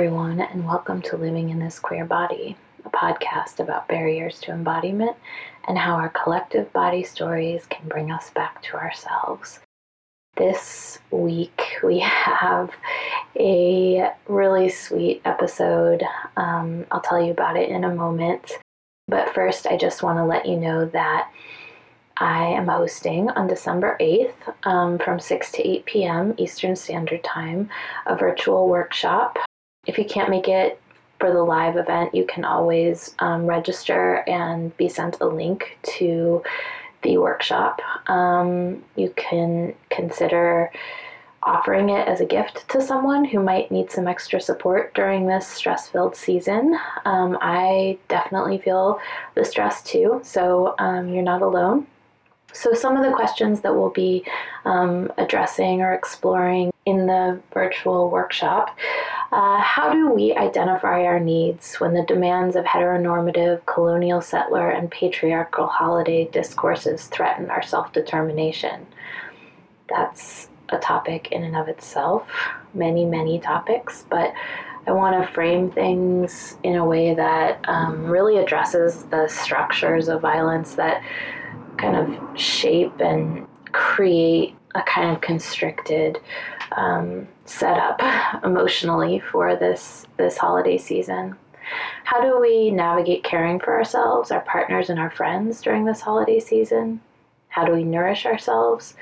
everyone, and welcome to Living in This Queer Body, a podcast about barriers to embodiment and how our collective body stories can bring us back to ourselves. This week, we have a really sweet episode. Um, I'll tell you about it in a moment. But first, I just want to let you know that I am hosting on December 8th um, from 6 to 8 p.m. Eastern Standard Time a virtual workshop. If you can't make it for the live event, you can always um, register and be sent a link to the workshop. Um, you can consider offering it as a gift to someone who might need some extra support during this stress filled season. Um, I definitely feel the stress too, so um, you're not alone. So, some of the questions that we'll be um, addressing or exploring in the virtual workshop uh, how do we identify our needs when the demands of heteronormative, colonial settler, and patriarchal holiday discourses threaten our self determination? That's a topic in and of itself, many, many topics, but I want to frame things in a way that um, really addresses the structures of violence that kind of shape and create a kind of constricted um, setup emotionally for this this holiday season. How do we navigate caring for ourselves, our partners, and our friends during this holiday season? How do we nourish ourselves?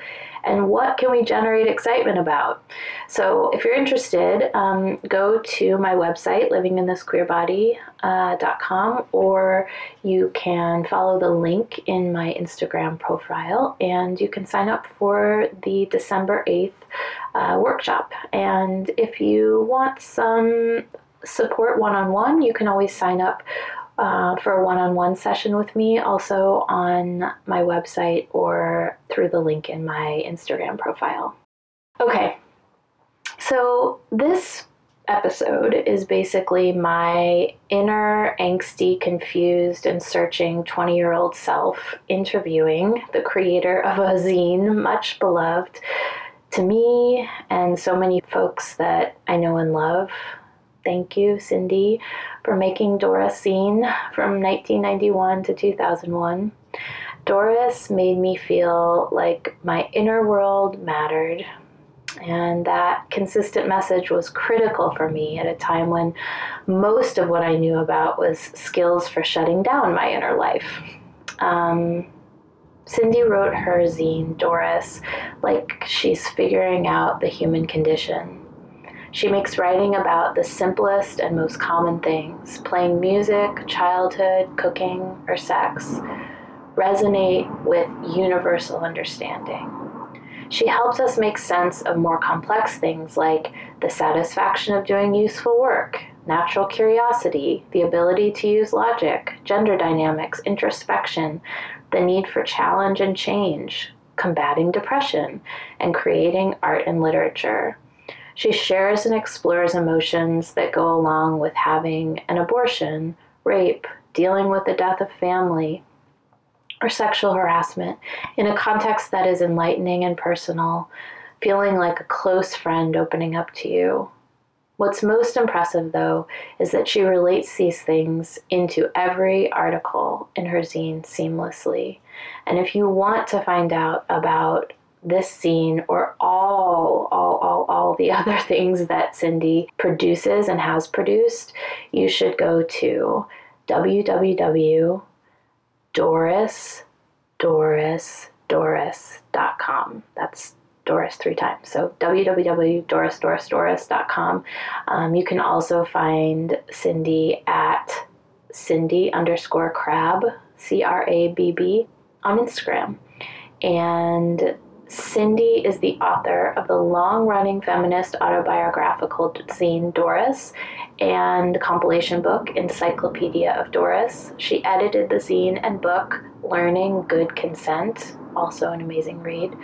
And what can we generate excitement about? So, if you're interested, um, go to my website, livinginthisqueerbody.com, uh, or you can follow the link in my Instagram profile and you can sign up for the December 8th uh, workshop. And if you want some support one on one, you can always sign up uh, for a one on one session with me, also on my website or through the link in my Instagram profile. Okay, so this episode is basically my inner angsty, confused, and searching 20 year old self interviewing the creator of a zine much beloved to me and so many folks that I know and love. Thank you, Cindy, for making Doris Zine from 1991 to 2001. Doris made me feel like my inner world mattered. And that consistent message was critical for me at a time when most of what I knew about was skills for shutting down my inner life. Um, Cindy wrote her zine, Doris, like she's figuring out the human condition she makes writing about the simplest and most common things playing music, childhood, cooking, or sex resonate with universal understanding. She helps us make sense of more complex things like the satisfaction of doing useful work, natural curiosity, the ability to use logic, gender dynamics, introspection, the need for challenge and change, combating depression, and creating art and literature. She shares and explores emotions that go along with having an abortion, rape, dealing with the death of family, or sexual harassment in a context that is enlightening and personal, feeling like a close friend opening up to you. What's most impressive, though, is that she relates these things into every article in her zine seamlessly. And if you want to find out about this zine or all, all, all, all the other things that Cindy produces and has produced, you should go to www.dorisdorisdoris.com. That's Doris three times. So www.dorisdorisdoris.com. Um, you can also find Cindy at Cindy underscore crabb, C R A B B, on Instagram. And Cindy is the author of the long running feminist autobiographical zine Doris and compilation book Encyclopedia of Doris. She edited the zine and book Learning Good Consent, also an amazing read.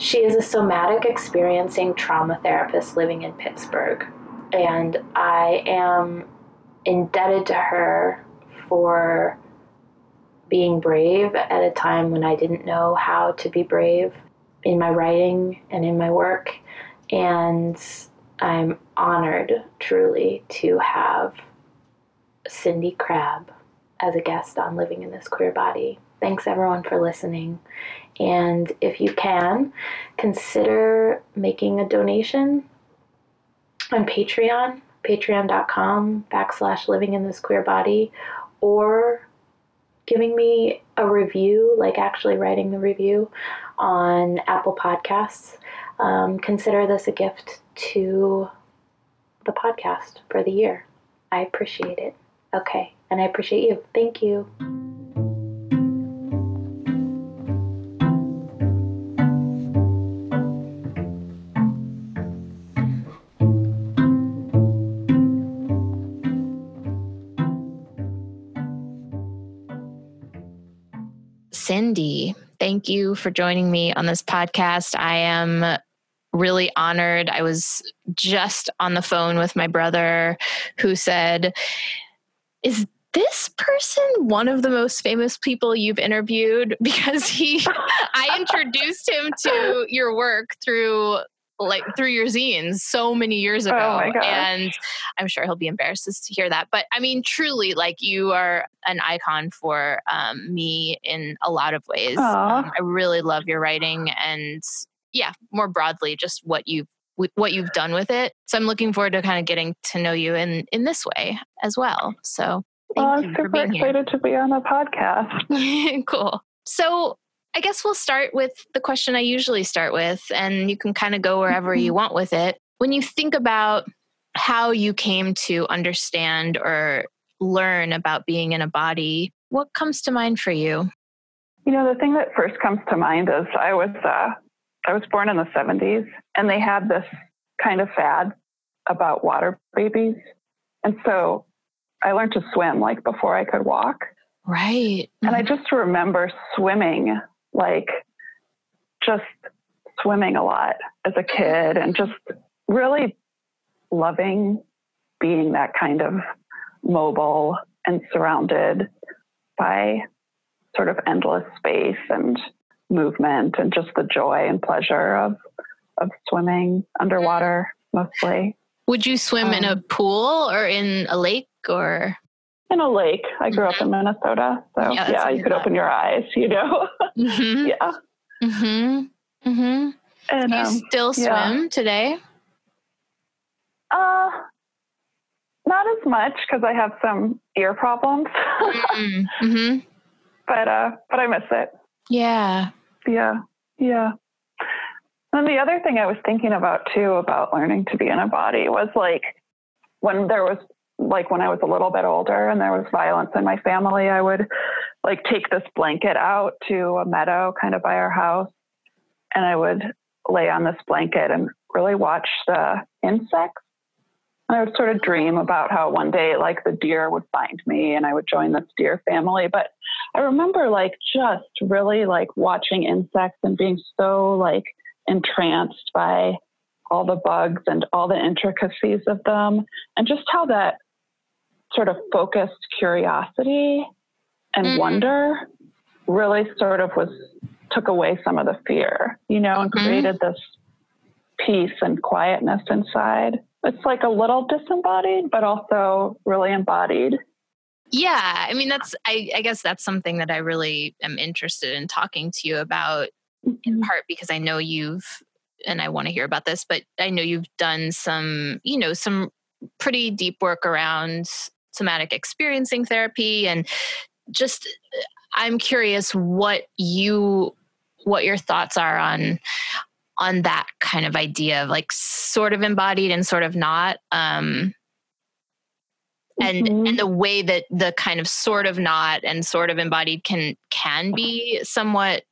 She is a somatic experiencing trauma therapist living in Pittsburgh, and I am indebted to her for being brave at a time when I didn't know how to be brave in my writing and in my work. And I'm honored truly to have Cindy Crabb as a guest on Living in This Queer Body. Thanks everyone for listening. And if you can, consider making a donation on Patreon, patreon.com backslash living in this queer body, or giving me a review, like actually writing the review on Apple Podcasts. Um, consider this a gift to the podcast for the year. I appreciate it. Okay. And I appreciate you. Thank you. Cindy, thank you for joining me on this podcast. I am really honored. I was just on the phone with my brother who said, Is this person one of the most famous people you've interviewed? Because he, I introduced him to your work through like through your zines so many years ago Oh and i'm sure he'll be embarrassed to hear that but i mean truly like you are an icon for um, me in a lot of ways um, i really love your writing and yeah more broadly just what you what you've done with it so i'm looking forward to kind of getting to know you in in this way as well so thank Well, I'm super being here excited to be on the podcast. cool. So I guess we'll start with the question I usually start with, and you can kind of go wherever you want with it. When you think about how you came to understand or learn about being in a body, what comes to mind for you? You know, the thing that first comes to mind is I was uh, I was born in the 70s, and they had this kind of fad about water babies, and so I learned to swim like before I could walk, Right. and I just remember swimming like just swimming a lot as a kid, and just really loving being that kind of mobile and surrounded by sort of endless space and movement and just the joy and pleasure of of swimming underwater mostly Would you swim in a Um, pool or in a lake or? In a lake. I grew up in Minnesota, so Yeah, yeah, you could open your eyes, you know. Mm-hmm. yeah, Mm-hmm. Mm-hmm. and Do you um, still yeah. swim today? uh, not as much because I have some ear problems, mm-hmm. but uh, but I miss it. Yeah. Yeah, yeah. And the other thing I was thinking about too about learning to be in a body was like when there was like when I was a little bit older and there was violence in my family, I would like take this blanket out to a meadow kind of by our house and I would lay on this blanket and really watch the insects. And I would sort of dream about how one day like the deer would find me and I would join this deer family. But I remember like just really like watching insects and being so like entranced by all the bugs and all the intricacies of them and just how that sort of focused curiosity and Mhm. wonder really sort of was took away some of the fear, you know, and Mhm. created this peace and quietness inside. It's like a little disembodied, but also really embodied. Yeah, I mean that's I, I guess that's something that I really am interested in talking to you about in part because I know you've and I want to hear about this, but I know you've done some, you know, some pretty deep work around somatic experiencing therapy and just I'm curious what you what your thoughts are on on that kind of idea of like sort of embodied and sort of not um and Mhm. and the way that the kind of sort of not and sort of embodied can can be somewhat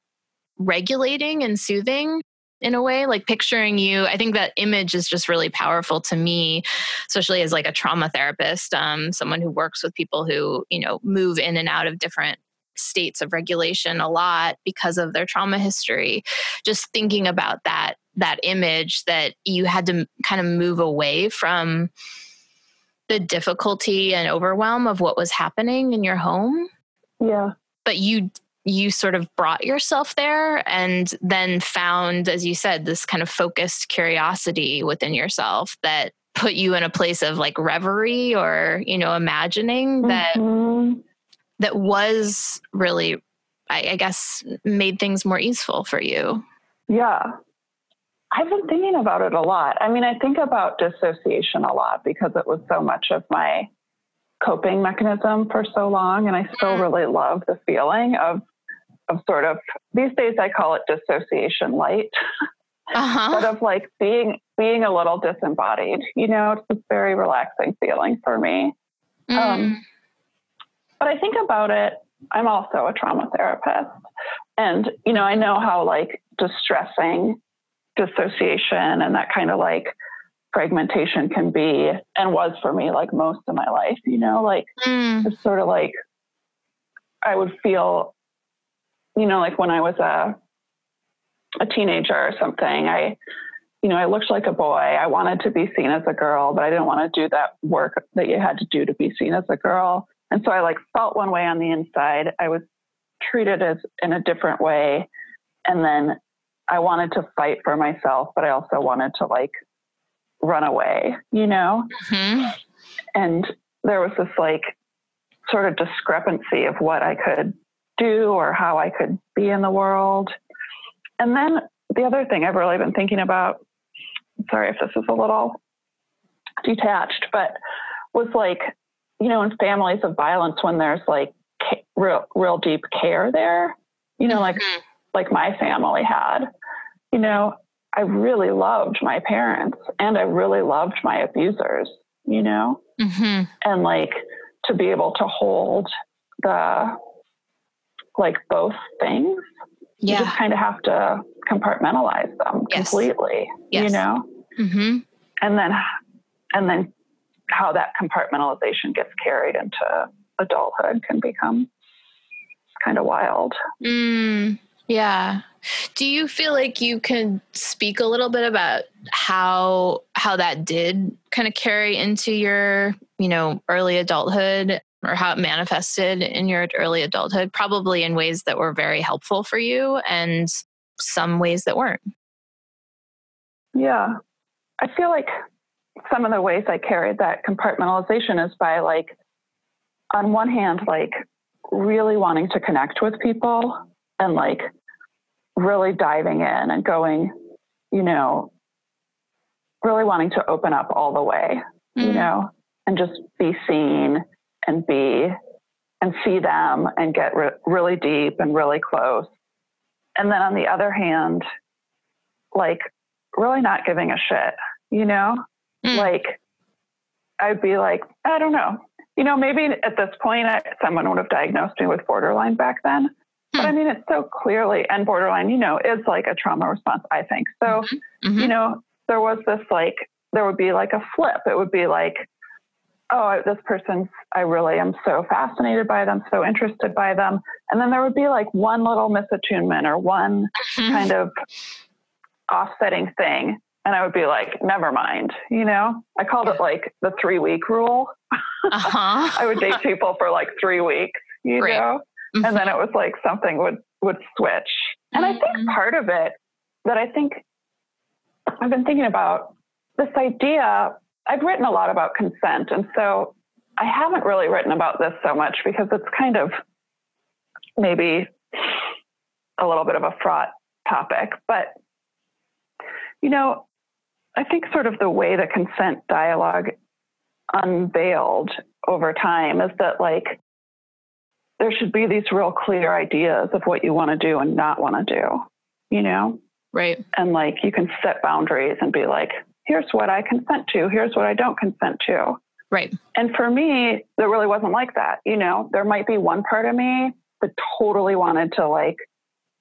regulating and soothing in a way like picturing you. I think that image is just really powerful to me especially as like a trauma therapist um, someone who works with people who you know move in and out of different states of regulation a lot because of their trauma history. Just thinking about that that image that you had to kind of move away from the difficulty and overwhelm of what was happening in your home. Yeah. but you you sort of brought yourself there and then found as you said this kind of focused curiosity within yourself that put you in a place of like reverie or you know imagining that Mhm. that was really I, I guess made things more useful for you Yeah. I've been thinking about it a lot. I mean, I think about dissociation a lot because it was so much of my coping mechanism for so long. And I still really love the feeling of, of sort of, these days I call it dissociation light, uh-huh but of like being, being a little disembodied, you know, it's a very relaxing feeling for me. Mm. Um, but I think about it, I'm also a trauma therapist. And, you know, I know how like distressing dissociation and that kind of like fragmentation can be and was for me like most of my life, you know, like Mm. it's sort of like I would feel, you know, like when I was a a teenager or something, I you know, I looked like a boy. I wanted to be seen as a girl, but I didn't want to do that work that you had to do to be seen as a girl. And so I like felt one way on the inside. I was treated as in a different way. And then I wanted to fight for myself, but I also wanted to like run away, you know? Mhm. and there was this like sort of discrepancy of what I could do or how I could be in the world. And then the other thing I've really been thinking about, sorry if this is a little detached, but was like, you know, in families of violence, when there's like real, real deep care there, you know, like, Mhm. like my family had, you know, I really loved my parents and I really loved my abusers, you know? Mhm. and like to be able to hold the like both things you just kind of have to compartmentalize them Yes. completely you Yes. know Mhm. and then and then how that compartmentalization gets carried into adulthood can become kind of wild Mm, yeah. Do you feel like you can speak a little bit about how how that did kind of carry into your, you know, early adulthood or how it manifested in your early adulthood, probably in ways that were very helpful for you and some ways that weren't. yeah i feel like some of the ways i carried that compartmentalization is by like on one hand like really wanting to connect with people and like really diving in and going you know really wanting to open up all the way you Mm. know and just be seen and be and see them and get re- really deep and really close and then on the other hand like really not giving a shit you know Mm. like i'd be like i don't know you know maybe at this point I, someone would have diagnosed me with borderline back then but i Hmm. mean it's so clearly and borderline you know is like a trauma response i think so Mhm. you know, there was this like, there would be like a flip. It would be like, oh, this person's, I really am so fascinated by them, so interested by them. And then there would be like one little misattunement or one Mhm. kind of offsetting thing. And I would be like, never mind, you know? I called it like the three week rule. uh-huh. I would date people for like three weeks, you Right. know? and then it was like something would would switch and i think Mhm. part of it that i think i've been thinking about this idea i've written a lot about consent and so i haven't really written about this so much because it's kind of maybe a little bit of a fraught topic but you know i think sort of the way the consent dialogue unveiled over time is that like there should be these real clear ideas of what you want to do and not want to do, you know? right. And like you can set boundaries and be like, here's what I consent to, here's what I don't consent to. Right. And for me, there really wasn't like that. You know, there might be one part of me that totally wanted to like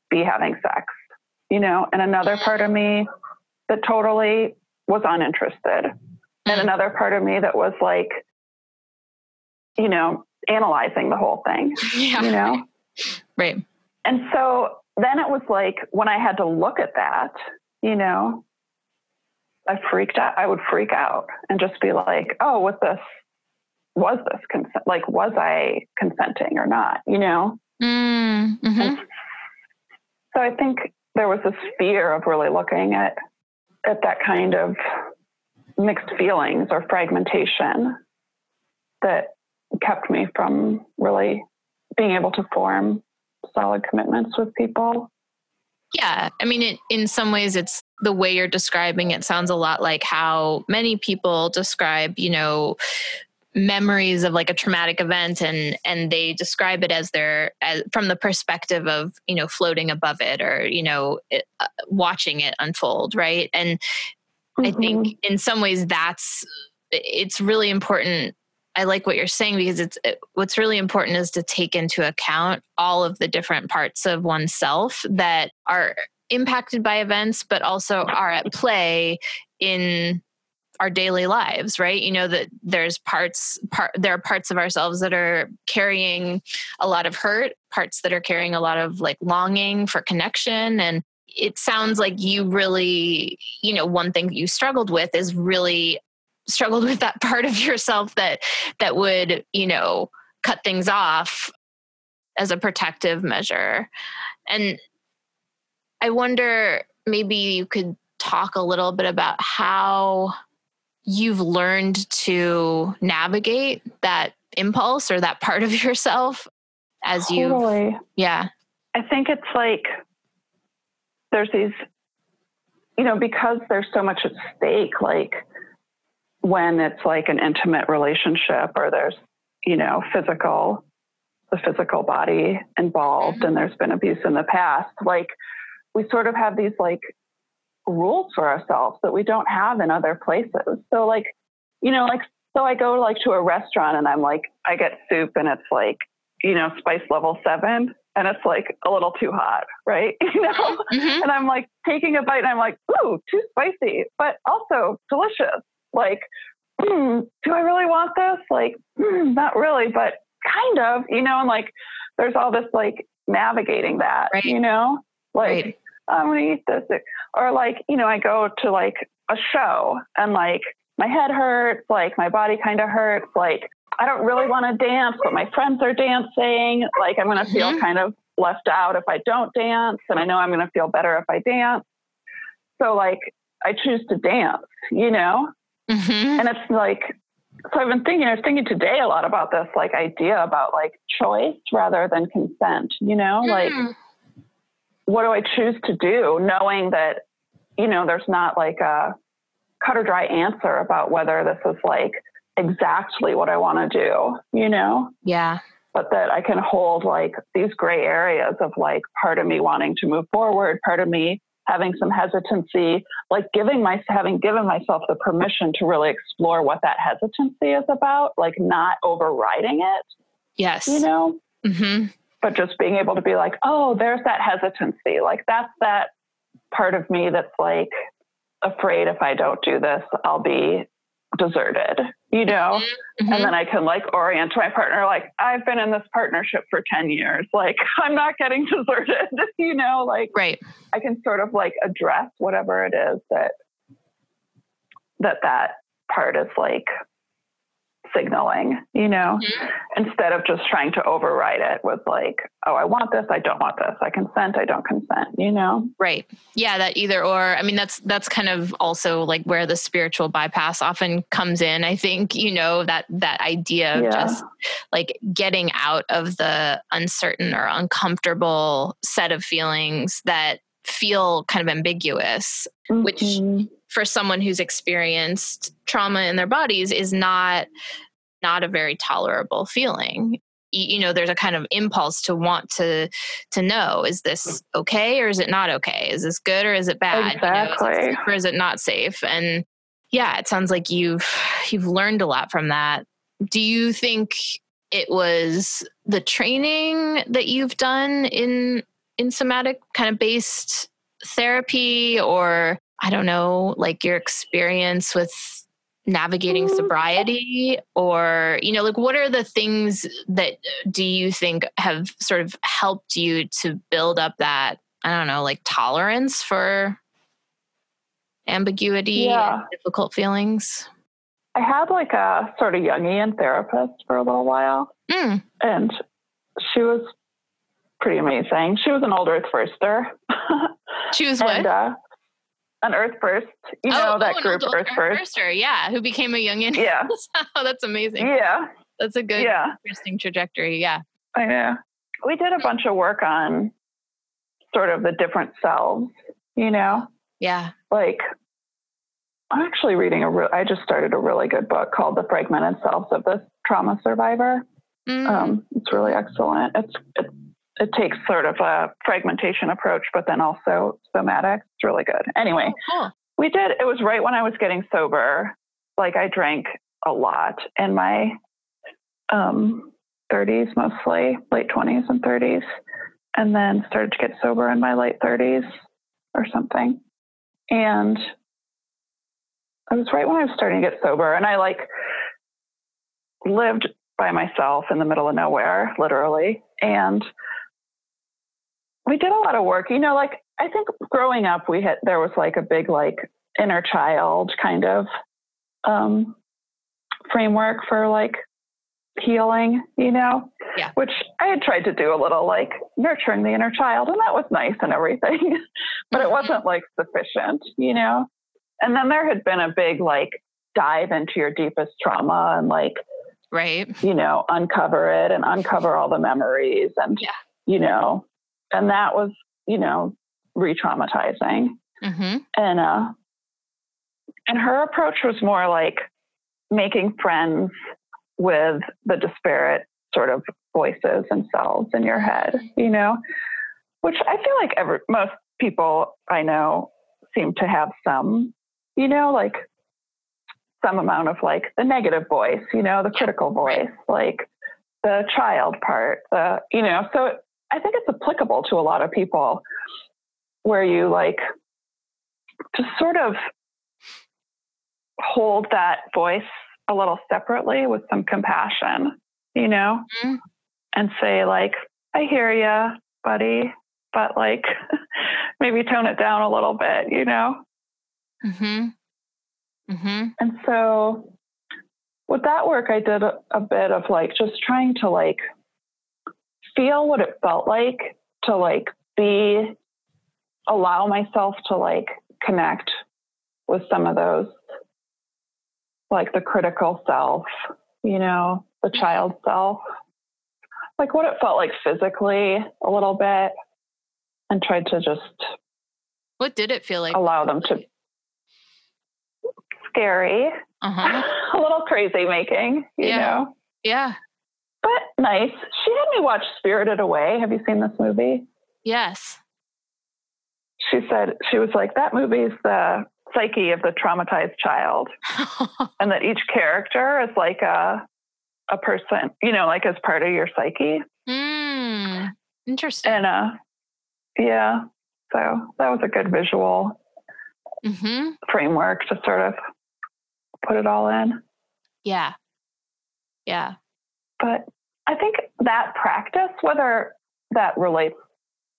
be having sex, you know, and another part of me that totally was uninterested. And Mm. another part of me that was like, you know, analyzing the whole thing, Yeah. you know? Right. And so then it was like when I had to look at that, you know, I freaked out. I would freak out and just be like, oh, was this, was this consent? Like, was I consenting or not? You know? Mm, mhm. So I think there was this fear of really looking at at that kind of mixed feelings or fragmentation that kept me from really being able to form solid commitments with people. Yeah, I mean, it, in some ways, it's the way you're describing it sounds a lot like how many people describe, you know, memories of like a traumatic event and and they describe it as their as, from the perspective of you know floating above it or you know it, uh, watching it unfold right and i Mhm. think in some ways that's it's really important i like what you're saying because it's it, what's really important is to take into account all of the different parts of oneself that are impacted by events but also are at play in our daily lives right? You know that there's parts part there are parts of ourselves that are carrying a lot of hurt parts that are carrying a lot of like longing for connection and it sounds like you really you know one thing you struggled with is really struggled with that part of yourself that that would you know cut things off as a protective measure. And i wonder maybe you could talk a little bit about how you've learned to navigate that impulse or that part of yourself as you Totally. yeah I think it's like there's these, you know, because there's so much at stake, like when it's like an intimate relationship or there's, you know, physical, the physical body involved mm-hmm. and there's been abuse in the past, like we sort of have these like rules for ourselves that we don't have in other places. So like, you know, like so I go like to a restaurant and I'm like, I get soup and it's like, you know, spice level seven and it's like a little too hot, right? You know? Mhm. And I'm like taking a bite and I'm like, ooh, too spicy, but also delicious. Like, hmm, do I really want this? Like, hmm, not really, but kind of, you know, and like there's all this like navigating that, Right. you know? Like Right. I'm gonna eat this. Or like, you know, I go to like a show and like my head hurts, like my body kind of hurts, like I don't really want to dance, but my friends are dancing. Like I'm gonna feel Mhm. kind of left out if I don't dance, and I know I'm gonna feel better if I dance. So like I choose to dance, you know? Mhm. And it's like so I've been thinking, I was thinking today a lot about this like idea about like choice rather than consent, you know? Like Mm. What do I choose to do, knowing that, you know, there's not like a cut or dry answer about whether this is like exactly what I want to do, you know, yeah. But that I can hold like these gray areas of like part of me wanting to move forward, part of me having some hesitancy, like giving my having given myself the permission to really explore what that hesitancy is about, like not overriding it, yes. You know, hmm but just being able to be like, oh, there's that hesitancy. Like that's that part of me that's like afraid if I don't do this, I'll be deserted, you know? Mhm. And then I can like orient to my partner, like, I've been in this partnership for 10 years. Like, I'm not getting deserted, you know? Like, right I can sort of like address whatever it is that that that part is like signaling, you know, instead of just trying to override it with like, oh, I want this, I don't want this, I consent, I don't consent, you know? Right. Yeah, that either or. I mean, that's that's kind of also like where the spiritual bypass often comes in. I think, you know, that that idea of Yeah. just like getting out of the uncertain or uncomfortable set of feelings that feel kind of ambiguous Which- Mhm. For someone who's experienced trauma in their bodies is not not a very tolerable feeling. You know there's a kind of impulse to want to to know is this okay or is it not okay? Is this good or is it bad? You know, is it Exactly. safe or is it not safe? And yeah it sounds like you've you've learned a lot from that. Do you think it was the training that you've done in in somatic kind of based therapy or I don't know, like your experience with navigating Mm. sobriety or you know like what are the things that do you think have sort of helped you to build up that I don't know like tolerance for ambiguity Yeah. and difficult feelings I had like a sort of Jungian therapist for a little while. mm, and she was pretty amazing. She was an old Earth firster. She was what? and uh, an Earth first. You know that an group Earth first. Firster, yeah, who became a Jungian. Yeah. oh, that's amazing. Yeah. That's a good, Yeah. interesting trajectory. Yeah. I know. We did a bunch of work on sort of the different selves, you know, Yeah. like I'm actually reading a real, I just started a really good book called The Fragmented Selves of the Trauma Survivor. Mm, Um, it's really excellent. It's, it, it takes sort of a fragmentation approach, but then also somatic. It's really good. Anyway, cool. we did, it was right when I was getting sober. Like I drank a lot in my um, 30s, mostly late 20s and 30s, and then started to get sober in my late 30s or something. And it was right when I was starting to get sober, and I like lived by myself in the middle of nowhere, literally. And we did a lot of work, you know, like I think growing up, we had, there was like a big, like inner child kind of um, framework for like healing, you know, Yeah. which I had tried to do a little like nurturing the inner child, and that was nice and everything, but it Mhm. wasn't like sufficient, you know. And then there had been a big like dive into your deepest trauma and like Right. you know uncover it and uncover all the memories and Yeah. you know and that was you know re-traumatizing. Mm-hmm. and uh and her approach was more like making friends with the disparate sort of voices and selves in your head you know which i feel like every most people i know seem to have some you know like some amount of like the negative voice you know the critical voice like the child part the you know so i think it's applicable to a lot of people where you like just sort of hold that voice a little separately with some compassion, you know, Mhm. and say, like, I hear you, buddy, but like maybe tone it down a little bit, you know? Mm-hmm. Mm-hmm. And so with that work, I did a, a bit of like just trying to like feel what it felt like to like be, allow myself to like connect with some of those, like the critical self, you know, the child self, like what it felt like physically a little bit, and tried to just What did it feel like? allow them to scary, Uh-huh. a little crazy making, you Yeah. know, Yeah. But nice. She had me watch Spirited Away. Have you seen this movie? Yes. She said, she was like, that movie's the psyche of the traumatized child, and that each character is like a, a person, you know, like as part of your psyche. mm, interesting. And, uh, yeah, so that was a good visual mm-hmm. framework to sort of put it all in. Yeah. Yeah. but I think that practice, whether that relates,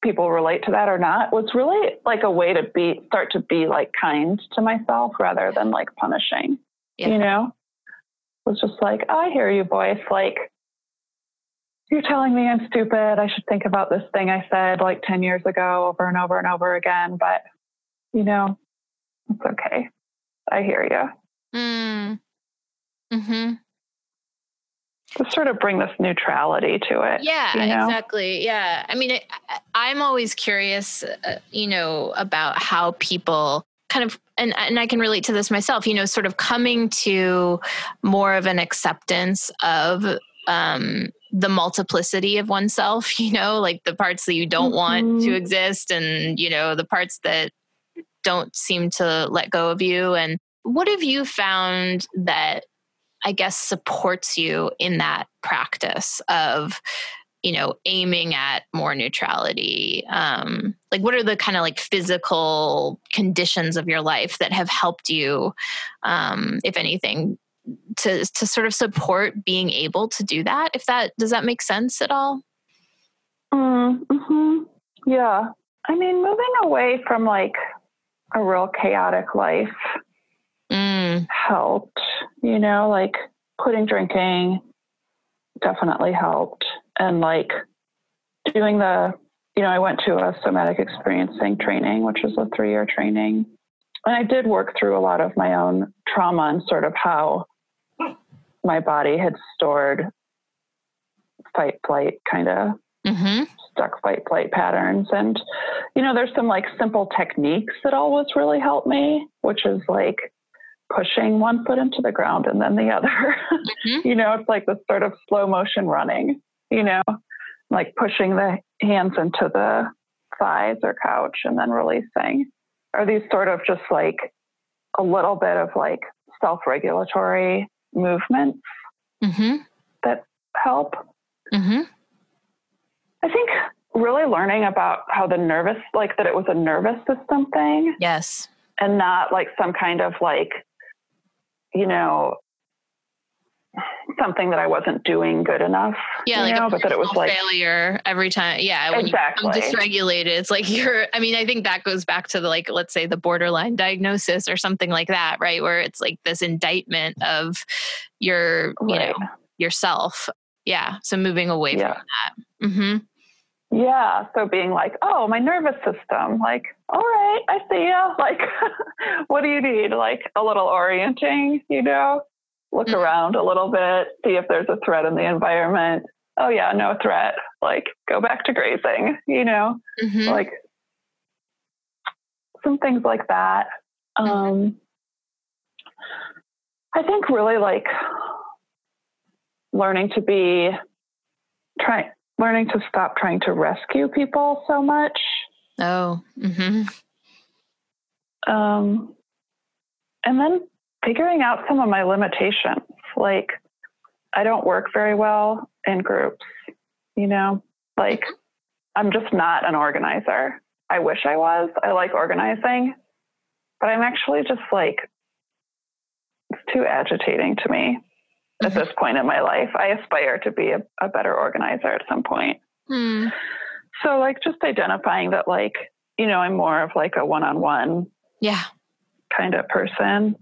people relate to that or not, was really like a way to be, start to be like kind to myself rather than like punishing, Yeah. you know? It was just like, I hear you, voice. Like, you're telling me I'm stupid. I should think about this thing I said like 10 years ago over and over and over again. But, you know, it's okay. I hear you. Mm. Mm-hmm. Just sort of bring this neutrality to it. Yeah, you know? exactly. Yeah. I mean, I- I'm always curious, uh, you know, about how people kind of, and, and I can relate to this myself, you know, sort of coming to more of an acceptance of um, the multiplicity of oneself, you know, like the parts that you don't want to Mhm. exist and, you know, the parts that don't seem to let go of you. And what have you found that I guess supports you in that practice of, you know, aiming at more neutrality? Um, like, what are the kind of like physical conditions of your life that have helped you, um, if anything, to to sort of support being able to do that? If that does that make sense at all? Mm, hmm Yeah. I mean, moving away from like a real chaotic life Mm, helped, you know, like quitting drinking definitely helped. And like doing the, you know, I went to a somatic experiencing training, which was a three year training. And I did work through a lot of my own trauma and sort of how my body had stored fight flight kind of Mm-hmm. stuck fight flight patterns and you know there's some like simple techniques that always really help me which is like pushing one foot into the ground and then the other Mhm. you know it's like this sort of slow motion running you know like pushing the hands into the thighs or couch and then releasing are these sort of just like a little bit of like self-regulatory movements Mm-hmm. that help Mm-hmm. I think really learning about how the nervous, like that it was a nervous system thing Yes. and not like some kind of like, you know, something that I wasn't doing good enough. Yeah, like know, a but that it was like, failure every time. Yeah, when Exactly. you dysregulated, it's like you're. I mean, I think that goes back to the like, let's say the borderline diagnosis or something like that, right? Where it's like this indictment of your, you right. know, yourself. Yeah. So moving away Yeah. from that. Mm-hmm. Yeah. So being like, oh, my nervous system, like, all right, I see you. Like, what do you need? Like a little orienting, you know, look Mhm. around a little bit, see if there's a threat in the environment. Oh, yeah, no threat. Like, go back to grazing, you know, Mm-hmm. like some things like that. Um, I think really like learning to be trying learning to stop trying to rescue people so much. Oh. Mm-hmm. um, and then figuring out some of my limitations. Like i don't work very well in groups you know? Like i'm just not an organizer. I wish i was. I like organizing but i'm actually just like it's too agitating to me at this point in my life i aspire to be a, a better organizer at some point Mm. so like just identifying that like you know i'm more of like a one-on-one Yeah. kind of person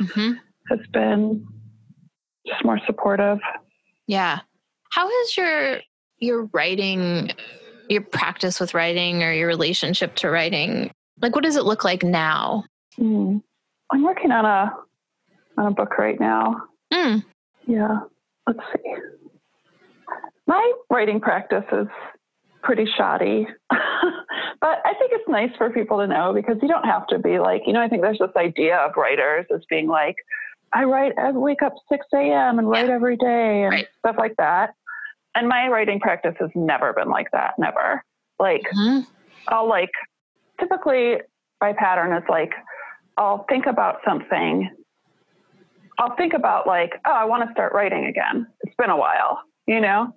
Mm-hmm. has been just more supportive. Yeah. How has your your writing, your practice with writing, or your relationship to writing, like, what does it look like now? Mm. I'm working on a on a book right now. Mm. Yeah, let's see. My writing practice is pretty shoddy, but I think it's nice for people to know because you don't have to be like, you know, I think there's this idea of writers as being like, I write, I wake up 6 a.m. and write every day and Right. stuff like that. And my writing practice has never been like that, never. Like, Mhm. I'll like typically my pattern is like I'll think about something. I'll think about like, oh, I want to start writing again. It's been a while, you know?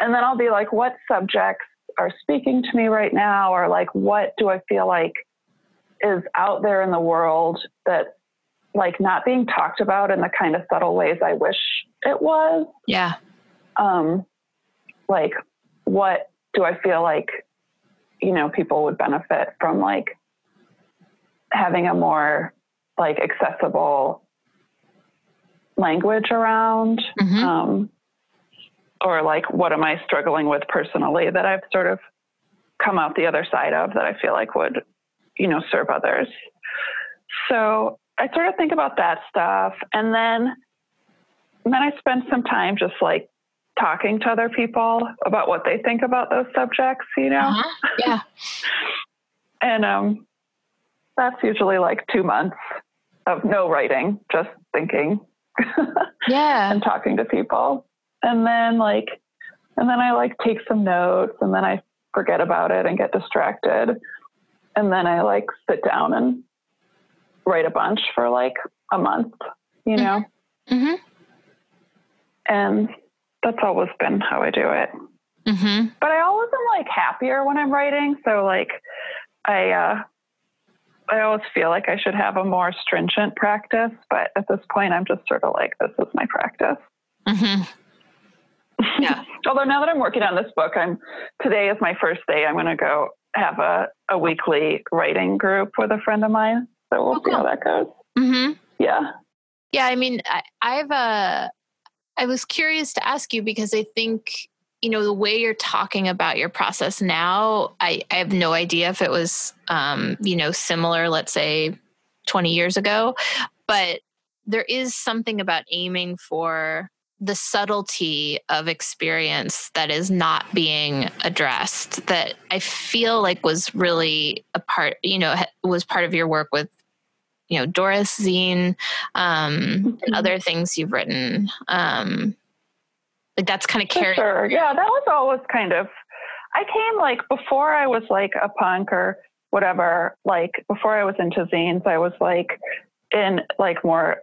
And then I'll be like, what subjects are speaking to me right now? Or like, what do I feel like is out there in the world that like not being talked about in the kind of subtle ways I wish it was? Yeah. um, like what do I feel like you know people would benefit from like having a more like accessible language around Mhm. um, or like what am I struggling with personally that I've sort of come out the other side of that I feel like would you know serve others so I sort of think about that stuff and then and then I spend some time just like talking to other people about what they think about those subjects, you know? Uh-huh. Yeah. And um, that's usually like two months of no writing, just thinking Yeah. and talking to people. And then like, and then I like take some notes and then I forget about it and get distracted. And then I like sit down and write a bunch for like a month, you know? Mm-hmm. And that's always been how I do it. Mm-hmm. but I always am like happier when I'm writing. So like I uh I always feel like I should have a more stringent practice, but at this point I'm just sort of like this is my practice. Mm-hmm. Yeah. Although now that I'm working on this book, I'm today is my first day. I'm going to go have a, a weekly writing group with a friend of mine. So we'll Oh, see how that goes. Mm-hmm. Yeah. Yeah, I mean, I, I've uh, I was curious to ask you because I think you know the way you're talking about your process now i, I have no idea if it was um, you know similar let's say 20 years ago but there is something about aiming for the subtlety of experience that is not being addressed that i feel like was really a part you know was part of your work with you know doris zine um, mm-hmm. and other things you've written um, like that's kind of carried. Sure. Yeah, that was always kind of. I came like before I was like a punk or whatever. Like before I was into zines, I was like in like more.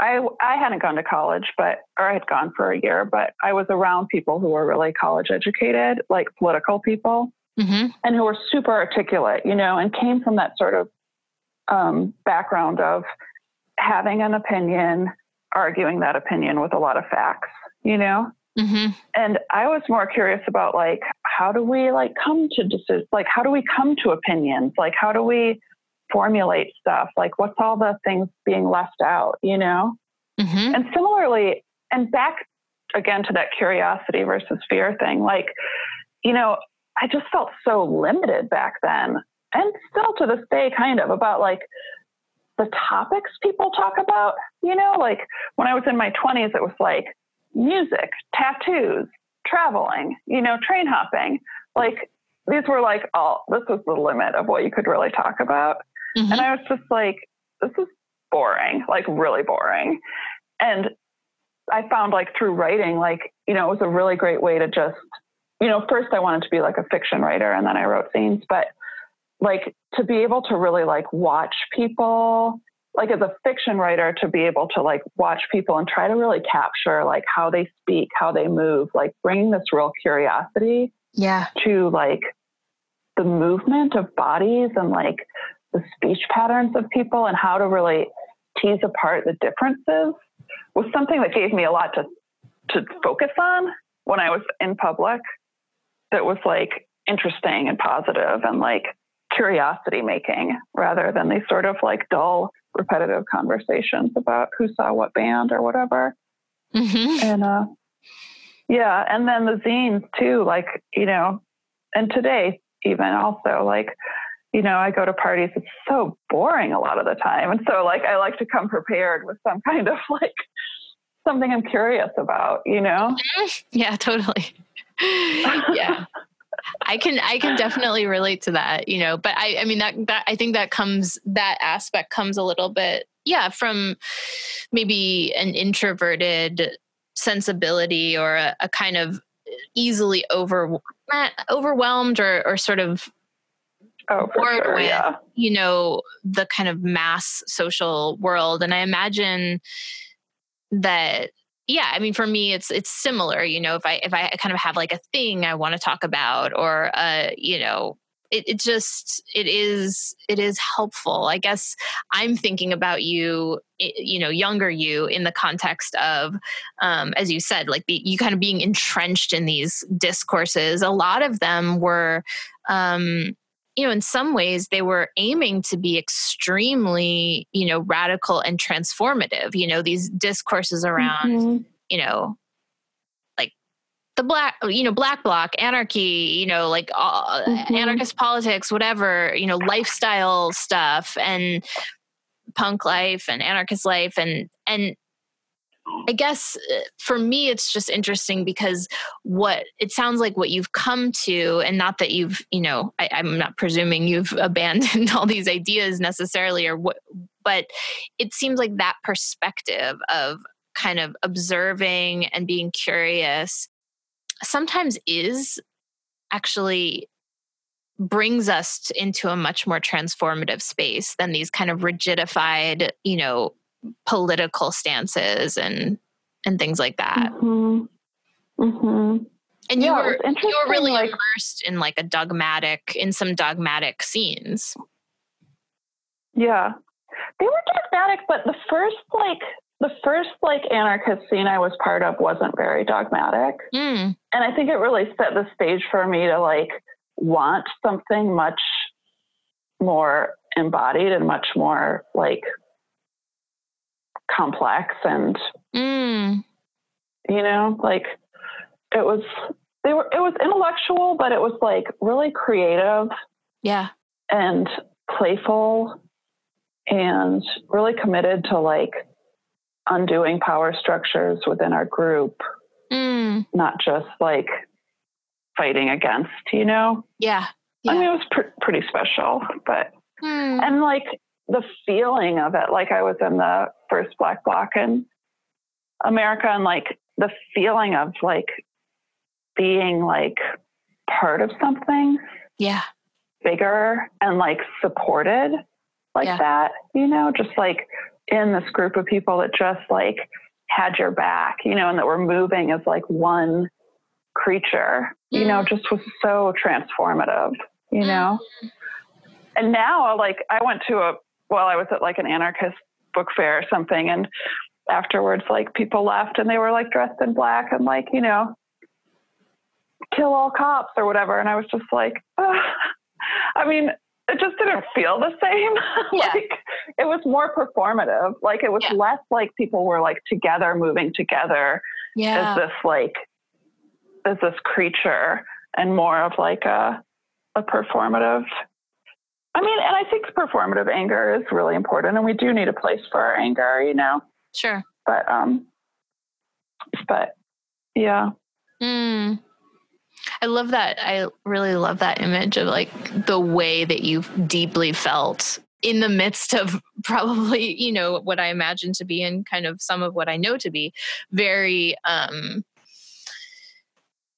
I I hadn't gone to college, but or I had gone for a year, but I was around people who were really college educated, like political people, mm-hmm. and who were super articulate, you know, and came from that sort of um, background of having an opinion, arguing that opinion with a lot of facts you know? Mm-hmm. And I was more curious about like, how do we like come to decisions? Like, how do we come to opinions? Like, how do we formulate stuff? Like, what's all the things being left out, you know? Mm-hmm. And similarly, and back again to that curiosity versus fear thing, like, you know, I just felt so limited back then and still to this day, kind of about like the topics people talk about, you know, like when I was in my 20s, it was like, music, tattoos, traveling, you know, train hopping. Like these were like all this was the limit of what you could really talk about. Mm-hmm. And I was just like, this is boring, like really boring. And I found like through writing, like, you know, it was a really great way to just, you know, first I wanted to be like a fiction writer and then I wrote zines, but like to be able to really like watch people like as a fiction writer to be able to like watch people and try to really capture like how they speak, how they move, like bringing this real curiosity yeah. to like the movement of bodies and like the speech patterns of people and how to really tease apart the differences was something that gave me a lot to to focus on when I was in public that was like interesting and positive and like curiosity making rather than these sort of like dull repetitive conversations about who saw what band or whatever. Mm-hmm. And uh, yeah, and then the zines too, like, you know, and today even also, like, you know, I go to parties, it's so boring a lot of the time. And so, like, I like to come prepared with some kind of like something I'm curious about, you know? Yeah, totally. yeah. I can I can definitely relate to that, you know, but I I mean that that I think that comes that aspect comes a little bit yeah, from maybe an introverted sensibility or a, a kind of easily over eh, overwhelmed or or sort of oh, bored sure, with yeah. you know the kind of mass social world and i imagine that yeah i mean for me it's it's similar you know if i if i kind of have like a thing i want to talk about or uh you know it, it just it is it is helpful. I guess i'm thinking about you you know younger you in the context of um, as you said like the, you kind of being entrenched in these discourses. A lot of them were um, you know in some ways they were aiming to be extremely you know radical and transformative you know these discourses around mm-hmm. you know like the black you know black bloc anarchy you know like uh, mm-hmm. anarchist politics whatever you know lifestyle stuff and punk life and anarchist life and and I guess uh, for me, it's just interesting because what it sounds like what you've come to, and not that you've, you know, I, am not presuming you've abandoned all these ideas necessarily, or what, but it seems like that perspective of kind of observing and being curious sometimes is actually brings us into a much more transformative space than these kind of rigidified, you know, political stances and and things like that. Mm-hmm. Mm-hmm. And you yeah, were you were really like, immersed in like a dogmatic in some dogmatic scenes. Yeah. They were dogmatic, but the first like the first like anarchist scene I was part of wasn't very dogmatic. Mm. And I think it really set the stage for me to like want something much more embodied and much more like complex and mm. you know like it was they were it was intellectual, but it was like really creative Yeah. and playful and really committed to like undoing power structures within our group, Mm, not just like fighting against, you know? yeah. I mean, it was pr- pretty special, but, Mm, and like the feeling of it, like I was in the first Black Bloc in America and like the feeling of like being like part of something yeah. bigger and like supported like Yeah. that, you know, just like in this group of people that just like had your back, you know, and that were moving as like one creature, you know, mm. just was so transformative, you know. Mm-hmm. And now, like, I went to a, well, I was at like an anarchist book fair or something, and afterwards, like, people left and they were like dressed in black and like, you know, kill all cops or whatever. And I was just like, "Ugh." I mean, it just didn't feel the same. Yeah. like it was more performative. Like it was Yeah. less like people were like together, moving together Yeah. as this like as this creature, and more of like a a performative. I mean, and I think performative anger is really important, and we do need a place for our anger, you know. Sure. But um, but yeah, Mm. I love that. I really love that image of like the way that you deeply felt in the midst of probably, you know, what I imagine to be and kind of some of what I know to be very um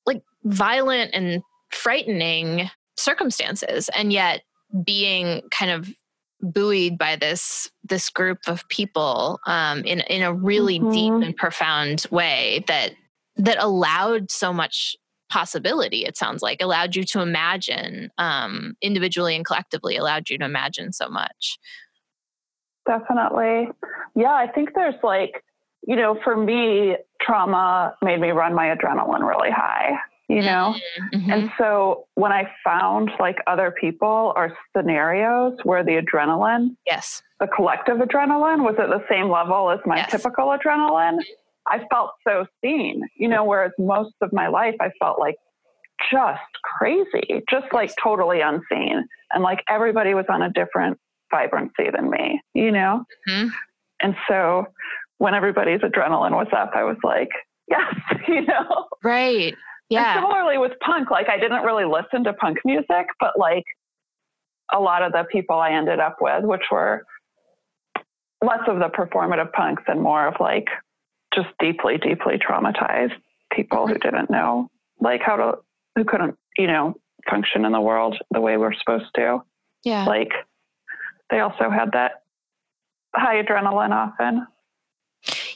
like violent and frightening circumstances and yet being kind of buoyed by this this group of people um in in a really deep Mhm. and profound way that that allowed so much possibility it sounds like allowed you to imagine um, individually and collectively allowed you to imagine so much definitely. Yeah, I think there's like, you know, for me, trauma made me run my adrenaline really high. You know. Mhm. And so when I found like other people or scenarios where the adrenaline, yes the collective adrenaline was at the same level as my Yes. typical adrenaline, I felt so seen, you know, whereas most of my life I felt like just crazy, just like totally unseen. And like everybody was on a different vibrancy than me, you know? Mhm. And so when everybody's adrenaline was up, I was like, yes, you know? right And yeah similarly with punk, like I didn't really listen to punk music, but like a lot of the people I ended up with, which were less of the performative punks and more of like just deeply, deeply traumatized people who didn't know like how to, who couldn't, you know, function in the world the way we're supposed to. yeah Like they also had that high adrenaline often.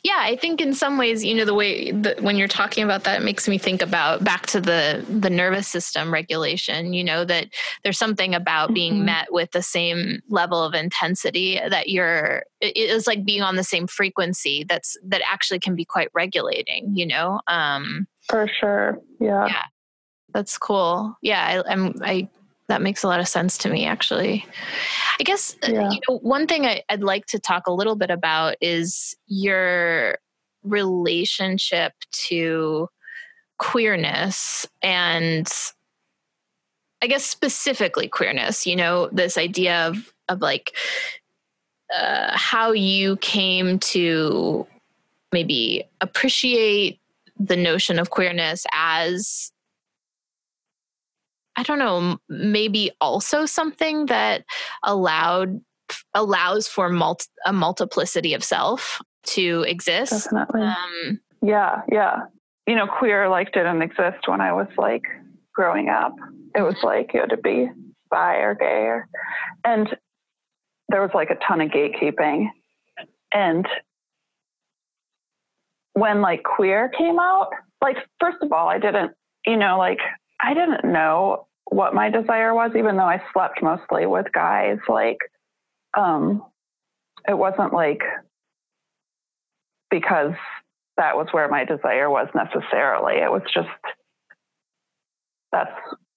Yeah i think in some ways you know the way that when you're talking about that it makes me think about back to the the nervous system regulation you know that there's something about being Mhm. met with the same level of intensity that you're it is like being on the same frequency that's that actually can be quite regulating you know um For sure. Yeah. Yeah. that's cool yeah I, i'm i that makes a lot of sense to me actually i guess uh, Yeah. you know one thing I, i'd like to talk a little bit about is your relationship to queerness and i guess specifically queerness you know this idea of of like uh, how you came to maybe appreciate the notion of queerness as I don't know, maybe also something that allowed allows for multi, a multiplicity of self to exist. Definitely. Um, Yeah, yeah. You know, queer like didn't exist when I was like growing up. It was like you had to be bi or gay or, and there was like a ton of gatekeeping. And when like queer came out, like first of all, I didn't, you know, like I didn't know what my desire was, even though I slept mostly with guys. Like, um, it wasn't like because that was where my desire was necessarily. It was just that's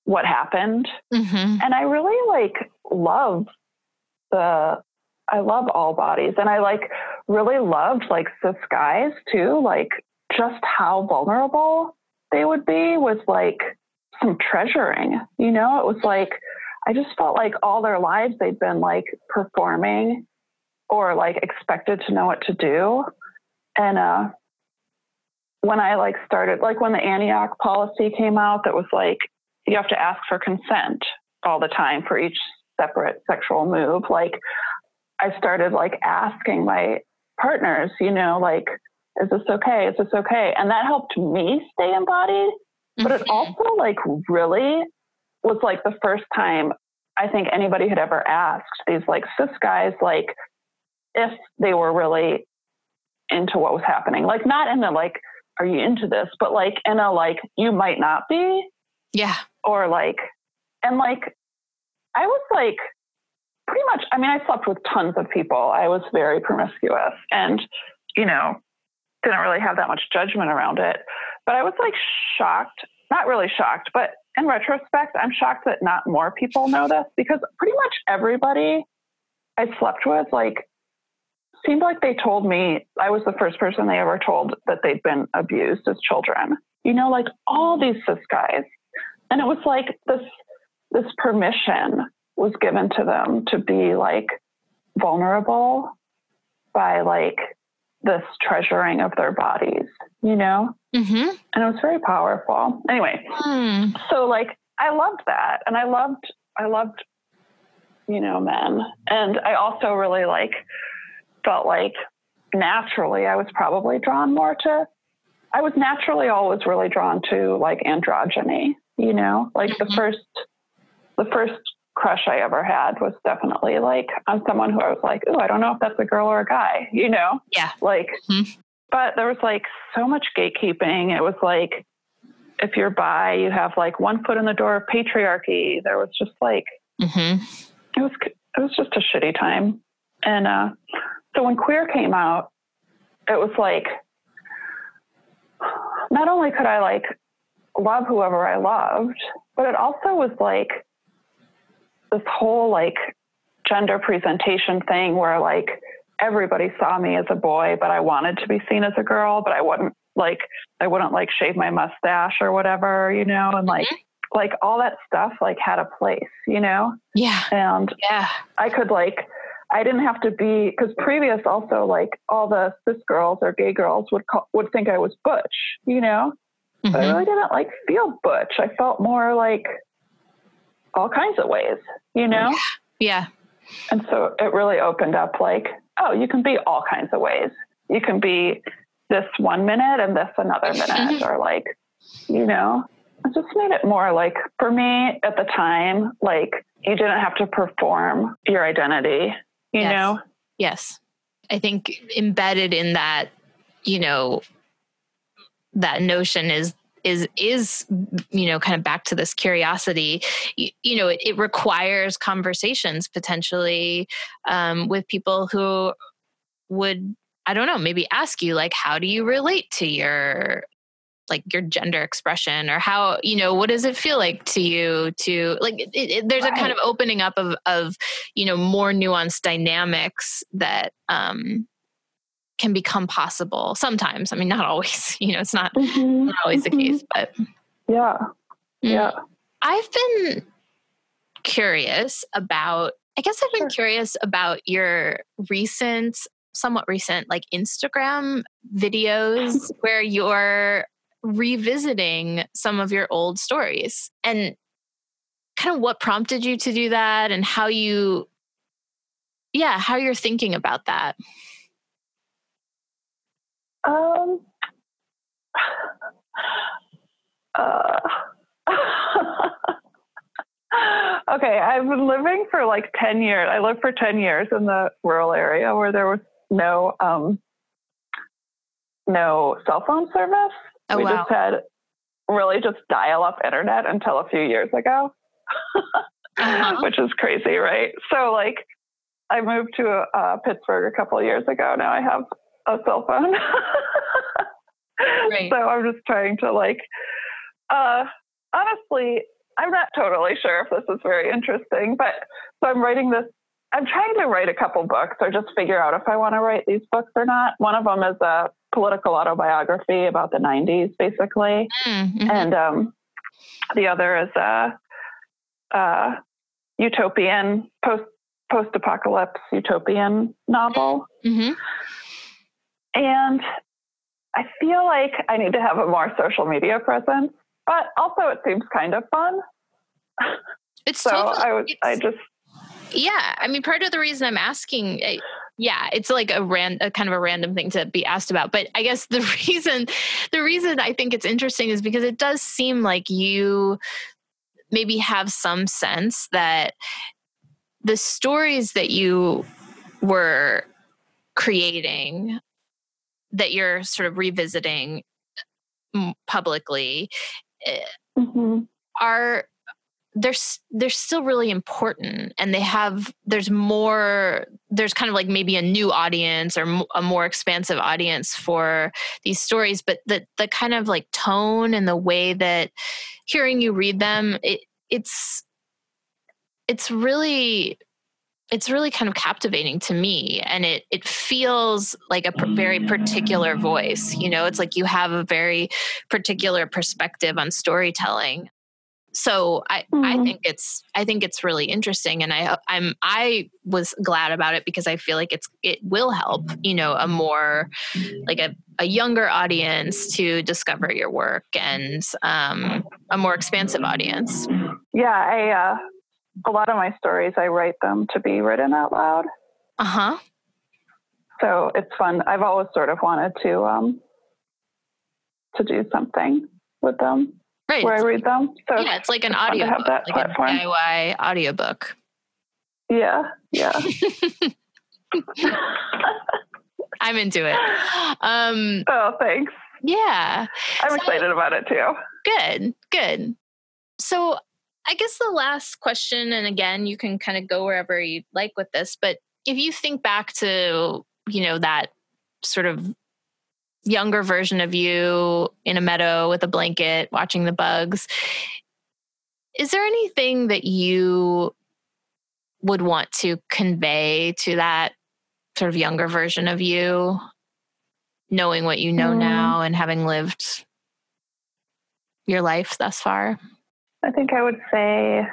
what happened. mhm. And I really like love the I love all bodies and I like really loved like cis guys too, like just how vulnerable they would be was like treasuring. You know, it was like I just felt like all their lives they'd been like performing or like expected to know what to do. And uh when I like started like when the Antioch policy came out that was like you have to ask for consent all the time for each separate sexual move, like I started like asking my partners, you know, like, is this okay? Is this okay? And that helped me stay embodied. But it Mhm. also like really was like the first time I think anybody had ever asked these like cis guys like if they were really into what was happening. Like not in the like, are you into this? But like in a like you might not be yeah. or like and like I was like pretty much I mean I slept with tons of people. I was very promiscuous and you know didn't really have that much judgment around it. But I was like shocked, not really shocked, but in retrospect, I'm shocked that not more people know this because pretty much everybody I slept with like seemed like they told me I was the first person they ever told that they'd been abused as children. You know, like all these cis guys. And it was like this this permission was given to them to be like vulnerable by like this treasuring of their bodies, you know? Mm-hmm. And it was very powerful. Anyway, Hmm. so like I loved that. And I loved I loved, you know, men. And I also really like felt like naturally I was probably drawn more to I was naturally always really drawn to like androgyny, you know? Like the Mhm. first the first crush I ever had was definitely like on someone who I was like, oh, I don't know if that's a girl or a guy, you know? Yeah. Like Mhm. but there was like so much gatekeeping. It was like if you're bi, you have like one foot in the door of patriarchy. There was just like Mm-hmm. it was it was just a shitty time. And uh, so when queer came out, it was like not only could I like love whoever I loved, but it also was like this whole like gender presentation thing where like everybody saw me as a boy, but I wanted to be seen as a girl, but I wouldn't like I wouldn't like shave my mustache or whatever, you know, and like like all that stuff like had a place, you know? Yeah. And Yeah. I could like I didn't have to be because previous also like all the cis girls or gay girls would call, would think I was butch, you know. But I Mhm. really didn't like feel butch. I felt more like all kinds of ways, you know. Yeah. And so it really opened up like, oh, you can be all kinds of ways. You can be this one minute and this another minute, or like, you know, it just made it more like for me at the time, like you didn't have to perform your identity, you Yes. know? Yes. I think embedded in that, you know, that notion is is is you know kind of back to this curiosity you, you know it, it requires conversations potentially um, with people who would i don't know maybe ask you like how do you relate to your like your gender expression or how you know what does it feel like to you to like it, it, there's a kind of opening up of of you know more nuanced dynamics that um can become possible sometimes i mean not always you know it's not, not always the case but Yeah. Mm. Yeah. I've been curious about, I guess I've been Sure. curious about your recent, somewhat recent, like Instagram videos where you're revisiting some of your old stories and kind of what prompted you to do that and how you, yeah, how you're thinking about that. Um, uh, okay, I've been living for like 10 years. I lived for 10 years in the rural area where there was no um, no cell phone service. Oh, we wow. just had really just dial up internet until a few years ago, Uh-huh. which is crazy, right? So, like, I moved to uh, Pittsburgh a couple of years ago. Now I have a cell phone. Right. So I'm just trying to like, uh, honestly, I'm not totally sure if this is very interesting, but so I'm writing this. I'm trying to write a couple books or just figure out if I want to write these books or not. One of them is a political autobiography about the 90s, basically. Mm-hmm. And um, the other is a, a utopian post post apocalypse utopian novel. hmm And I feel like I need to have a more social media presence, but also it seems kind of fun. It's So totally, I would, I just, yeah. I mean, part of the reason I'm asking, eh, yeah, it's like a ran, a kind of a random thing to be asked about. But I guess the reason, the reason I think it's interesting is because it does seem like you maybe have some sense that the stories that you were creating, that you're sort of revisiting mm, publicly, eh, mhm. are they're they're still really important and they have there's more there's kind of like maybe a new audience or a more expansive audience for these stories but the the kind of like tone and the way that hearing you read them it it's it's really it's really kind of captivating to me and it it feels like a pr- very particular voice you know it's like you have a very particular perspective on storytelling so i i Mhm. think it's i think it's really interesting and i i'm i was glad about it because i feel like it's it will help you know a more like a, a younger audience to discover your work and um, a more expansive audience yeah, I, uh, a lot of my stories, I write them to be written out loud. uh-huh So it's fun. I've always sort of wanted to, um, to do something with them right where I it's- read them. So yeah it's like an audio have that like platform. a diy audiobook yeah, yeah. i'm into it um oh, thanks. yeah I'm So- excited about it too. Good, good. So, I guess the last question, and again, you can kind of go wherever you like with this, but if you think back to, you know, that sort of younger version of you in a meadow with a blanket watching the bugs, is there anything that you would want to convey to that sort of younger version of you, knowing what you know Mm. now and having lived your life thus far? I think I would say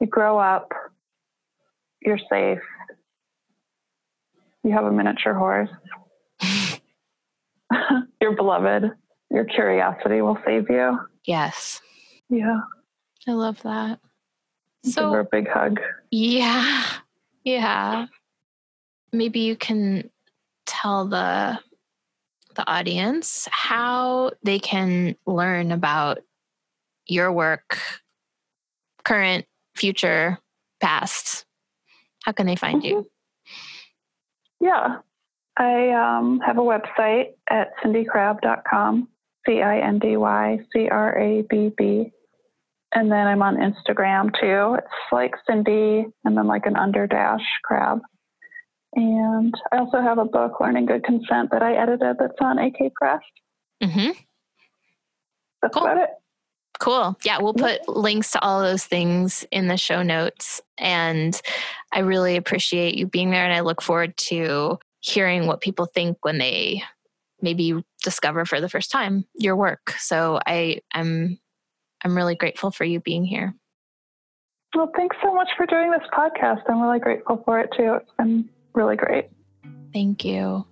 you grow up, you're safe, you have a miniature horse, you're beloved, your curiosity will save you. Yes, Yeah. I love that. Give her a big hug. yeah, yeah. Maybe you can tell the the audience how they can learn about your work, current, future, past. How can they find you? Yeah. I um, have a website at cindycrabb.com, C I N D Y C R A B B. And then I'm on Instagram too. It's like Cindy and then like an under dash crabb. And I also have a book, Learning Good Consent, that I edited that's on AK Press. hmm That's Cool. about it. Cool. Yeah, we'll put links to all those things in the show notes. And I really appreciate you being there. And I look forward to hearing what people think when they maybe discover for the first time your work. So I, I'm I'm really grateful for you being here. Well, thanks so much for doing this podcast. I'm really grateful for it too. It's been really great. Thank you.